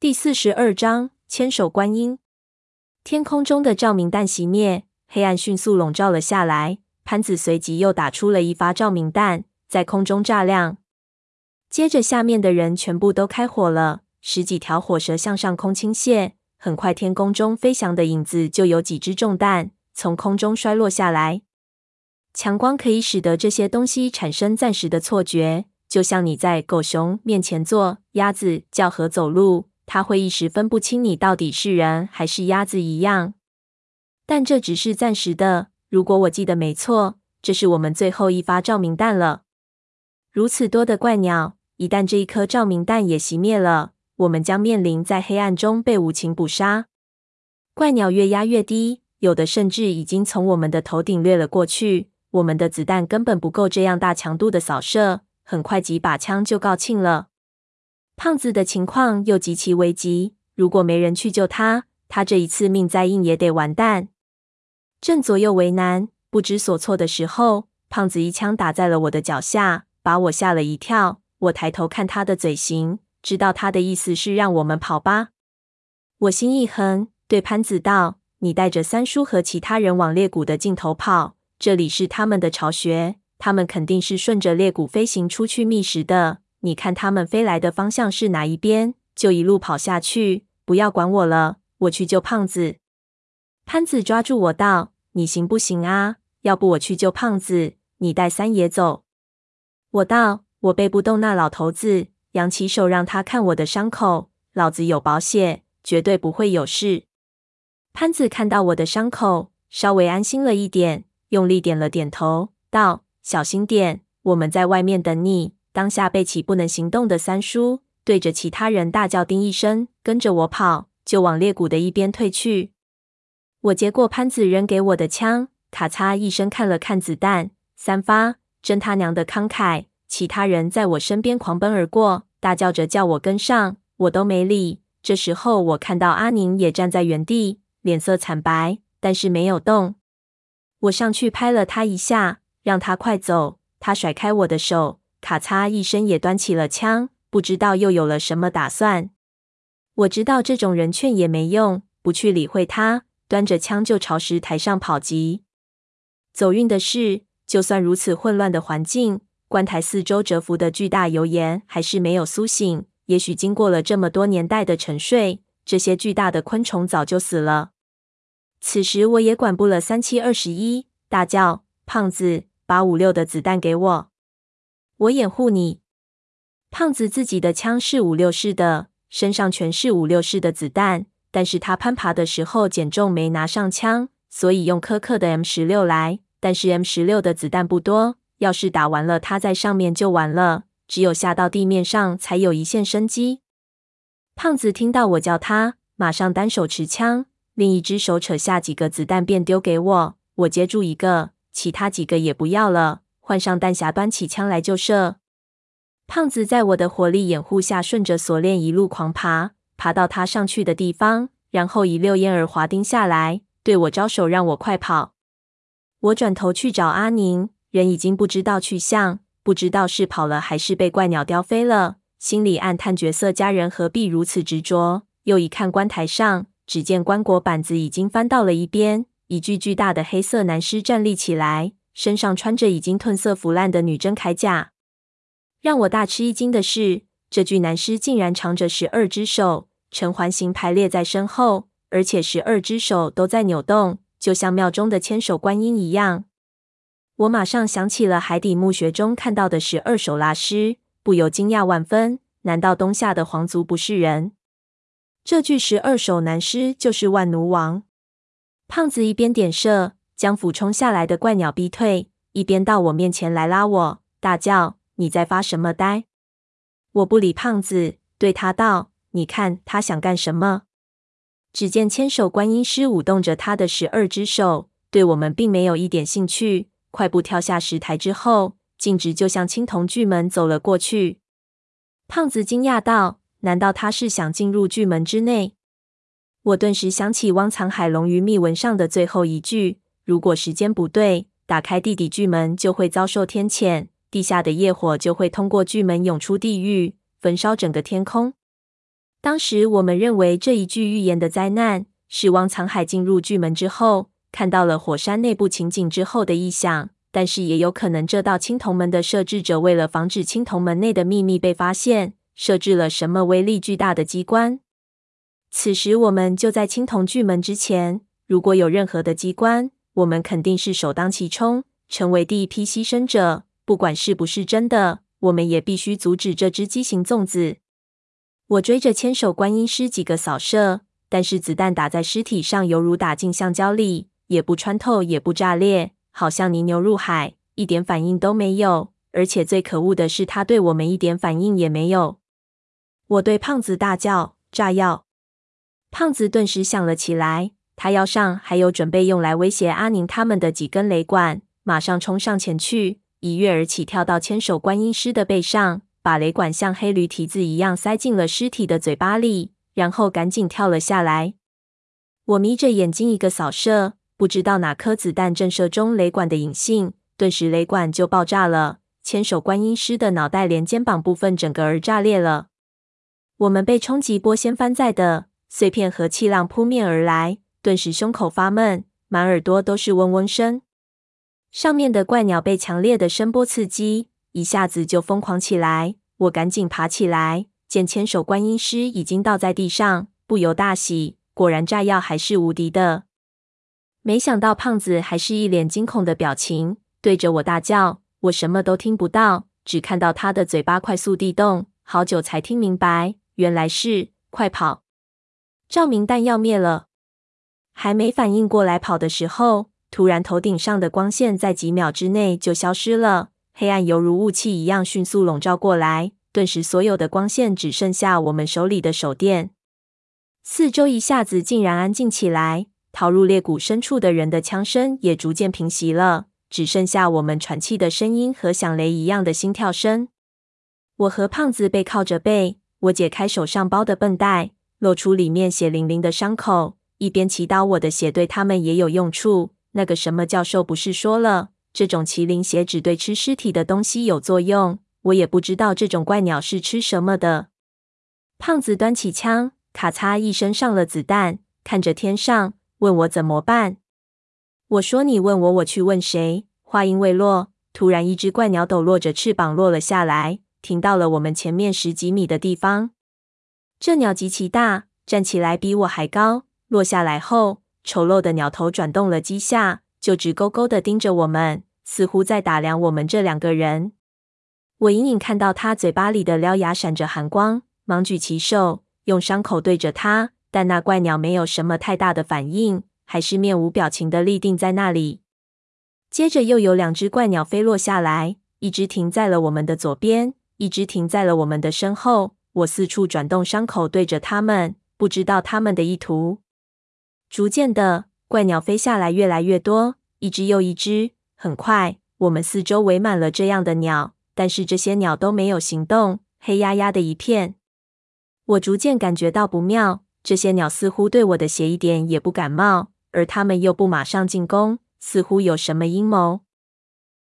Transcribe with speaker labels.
Speaker 1: 第四十二章千手观音。天空中的照明弹熄灭，黑暗迅速笼罩了下来。潘子随即又打出了一发照明弹，在空中炸亮。接着，下面的人全部都开火了，十几条火蛇向上空倾泻。很快，天空中飞翔的影子就有几只重弹从空中摔落下来。强光可以使得这些东西产生暂时的错觉，就像你在狗熊面前做鸭子叫和走路。他会一时分不清你到底是人还是鸭子一样，但这只是暂时的。如果我记得没错，这是我们最后一发照明弹了。如此多的怪鸟，一旦这一颗照明弹也熄灭了，我们将面临在黑暗中被无情捕杀。怪鸟越压越低，有的甚至已经从我们的头顶掠了过去。我们的子弹根本不够这样大强度的扫射，很快几把枪就告罄了。胖子的情况又极其危急，如果没人去救他，他这一次命再硬也得完蛋。正左右为难、不知所措的时候，胖子一枪打在了我的脚下，把我吓了一跳。我抬头看他的嘴型，知道他的意思是让我们跑吧。我心一横，对潘子道：“你带着三叔和其他人往裂谷的尽头跑，这里是他们的巢穴，他们肯定是顺着裂谷飞行出去觅食的。”你看他们飞来的方向是哪一边，就一路跑下去，不要管我了。我去救胖子。潘子抓住我道：“你行不行啊？要不我去救胖子，你带三爷走。”我道：“我背不动那老头子，扬起手让他看我的伤口，老子有保险，绝对不会有事。”潘子看到我的伤口，稍微安心了一点，用力点了点头，道：“小心点，我们在外面等你。”当下背起不能行动的三叔，对着其他人大叫：“丁一声，跟着我跑，就往裂谷的一边退去。”我接过潘子扔给我的枪，咔嚓一声看了看子弹，三发，真他娘的慷慨！其他人在我身边狂奔而过，大叫着叫我跟上，我都没理。这时候我看到阿宁也站在原地，脸色惨白，但是没有动。我上去拍了他一下，让他快走。他甩开我的手。咔嚓一声，也端起了枪，不知道又有了什么打算。我知道这种人劝也没用，不去理会他，端着枪就朝石台上跑急。走运的是，就算如此混乱的环境，观台四周蛰伏的巨大油盐还是没有苏醒。也许经过了这么多年代的沉睡，这些巨大的昆虫早就死了。此时我也管不了三七二十一，大叫：“胖子，把五六的子弹给我！”我掩护你。胖子自己的枪是五六式的，身上全是五六式的子弹，但是他攀爬的时候减重没拿上枪，所以用苛刻的 M 十六来。但是 M 十六的子弹不多，要是打完了，他在上面就完了。只有下到地面上才有一线生机。胖子听到我叫他，马上单手持枪，另一只手扯下几个子弹便丢给我，我接住一个，其他几个也不要了。换上弹匣，端起枪来就射。胖子在我的火力掩护下，顺着锁链一路狂爬，爬到他上去的地方，然后一溜烟儿滑钉下来，对我招手让我快跑。我转头去找阿宁，人已经不知道去向，不知道是跑了还是被怪鸟叼飞了。心里暗叹角色佳人何必如此执着。又一看棺台上，只见棺椁板子已经翻到了一边，一具巨大的黑色男尸站立起来。身上穿着已经褪色腐烂的女真铠甲，让我大吃一惊的是，这具男尸竟然长着十二只手，呈环形排列在身后，而且十二只手都在扭动，就像庙中的千手观音一样。我马上想起了海底墓穴中看到的十二手拉尸，不由惊讶万分。难道东夏的皇族不是人？这具十二手男尸就是万奴王。胖子一边点射。将俯冲下来的怪鸟逼退，一边到我面前来拉我，大叫：“你在发什么呆？”我不理胖子，对他道：“你看他想干什么？”只见千手观音师舞动着他的十二只手，对我们并没有一点兴趣，快步跳下石台之后，径直就向青铜巨门走了过去。胖子惊讶道：“难道他是想进入巨门之内？”我顿时想起汪藏海龙鱼秘文上的最后一句。如果时间不对，打开地底巨门就会遭受天谴，地下的业火就会通过巨门涌出地狱，焚烧整个天空。当时我们认为这一句预言的灾难是汪藏海进入巨门之后，看到了火山内部情景之后的异象。但是也有可能，这道青铜门的设置者为了防止青铜门内的秘密被发现，设置了什么威力巨大的机关。此时我们就在青铜巨门之前，如果有任何的机关，我们肯定是首当其冲，成为第一批牺牲者。不管是不是真的，我们也必须阻止这只畸形粽子。我追着千手观音师几个扫射，但是子弹打在尸体上，犹如打进橡胶里，也不穿透，也不炸裂。好像泥牛入海，一点反应都没有。而且最可恶的是，他对我们一点反应也没有。我对胖子大叫：“炸药！”胖子顿时响了起来，他腰上还有准备用来威胁阿宁他们的几根雷管，马上冲上前去，一跃而起，跳到千手观音师的背上，把雷管像黑驴蹄子一样塞进了尸体的嘴巴里，然后赶紧跳了下来。我眯着眼睛一个扫射。不知道哪颗子弹震慑中雷管的引信，顿时雷管就爆炸了。千手观音师的脑袋连肩膀部分整个儿炸裂了。我们被冲击波掀翻在地，碎片和气浪扑面而来，顿时胸口发闷，满耳朵都是嗡嗡声。上面的怪鸟被强烈的声波刺激，一下子就疯狂起来。我赶紧爬起来，见千手观音师已经倒在地上，不由大喜，果然炸药还是无敌的。没想到胖子还是一脸惊恐的表情，对着我大叫。我什么都听不到，只看到他的嘴巴快速地动，好久才听明白，原来是快跑！照明弹要灭了。还没反应过来跑的时候，突然头顶上的光线在几秒之内就消失了，黑暗犹如雾气一样迅速笼罩过来，顿时所有的光线只剩下我们手里的手电，四周一下子竟然安静起来。逃入裂谷深处的人的枪声也逐渐平息了，只剩下我们喘气的声音和响雷一样的心跳声。我和胖子背靠着背，我解开手上包的绷带，露出里面血淋淋的伤口，一边祈祷我的血对他们也有用处。那个什么教授不是说了，这种麒麟血只对吃尸体的东西有作用。我也不知道这种怪鸟是吃什么的。胖子端起枪，咔嚓一声上了子弹，看着天上。问我怎么办？我说：“你问我，我去问谁？”话音未落，突然一只怪鸟抖落着翅膀落了下来，停到了我们前面十几米的地方。这鸟极其大，站起来比我还高。落下来后，丑陋的鸟头转动了几下，就直勾勾地盯着我们，似乎在打量我们这两个人。我隐隐看到它嘴巴里的獠牙闪着寒光，忙举起手，用伤口对着它。但那怪鸟没有什么太大的反应，还是面无表情的立定在那里。接着又有两只怪鸟飞落下来，一只停在了我们的左边，一只停在了我们的身后。我四处转动伤口，对着它们，不知道它们的意图。逐渐的，怪鸟飞下来越来越多，一只又一只。很快，我们四周围满了这样的鸟，但是这些鸟都没有行动，黑压压的一片。我逐渐感觉到不妙。这些鸟似乎对我的血一点也不感冒，而它们又不马上进攻，似乎有什么阴谋。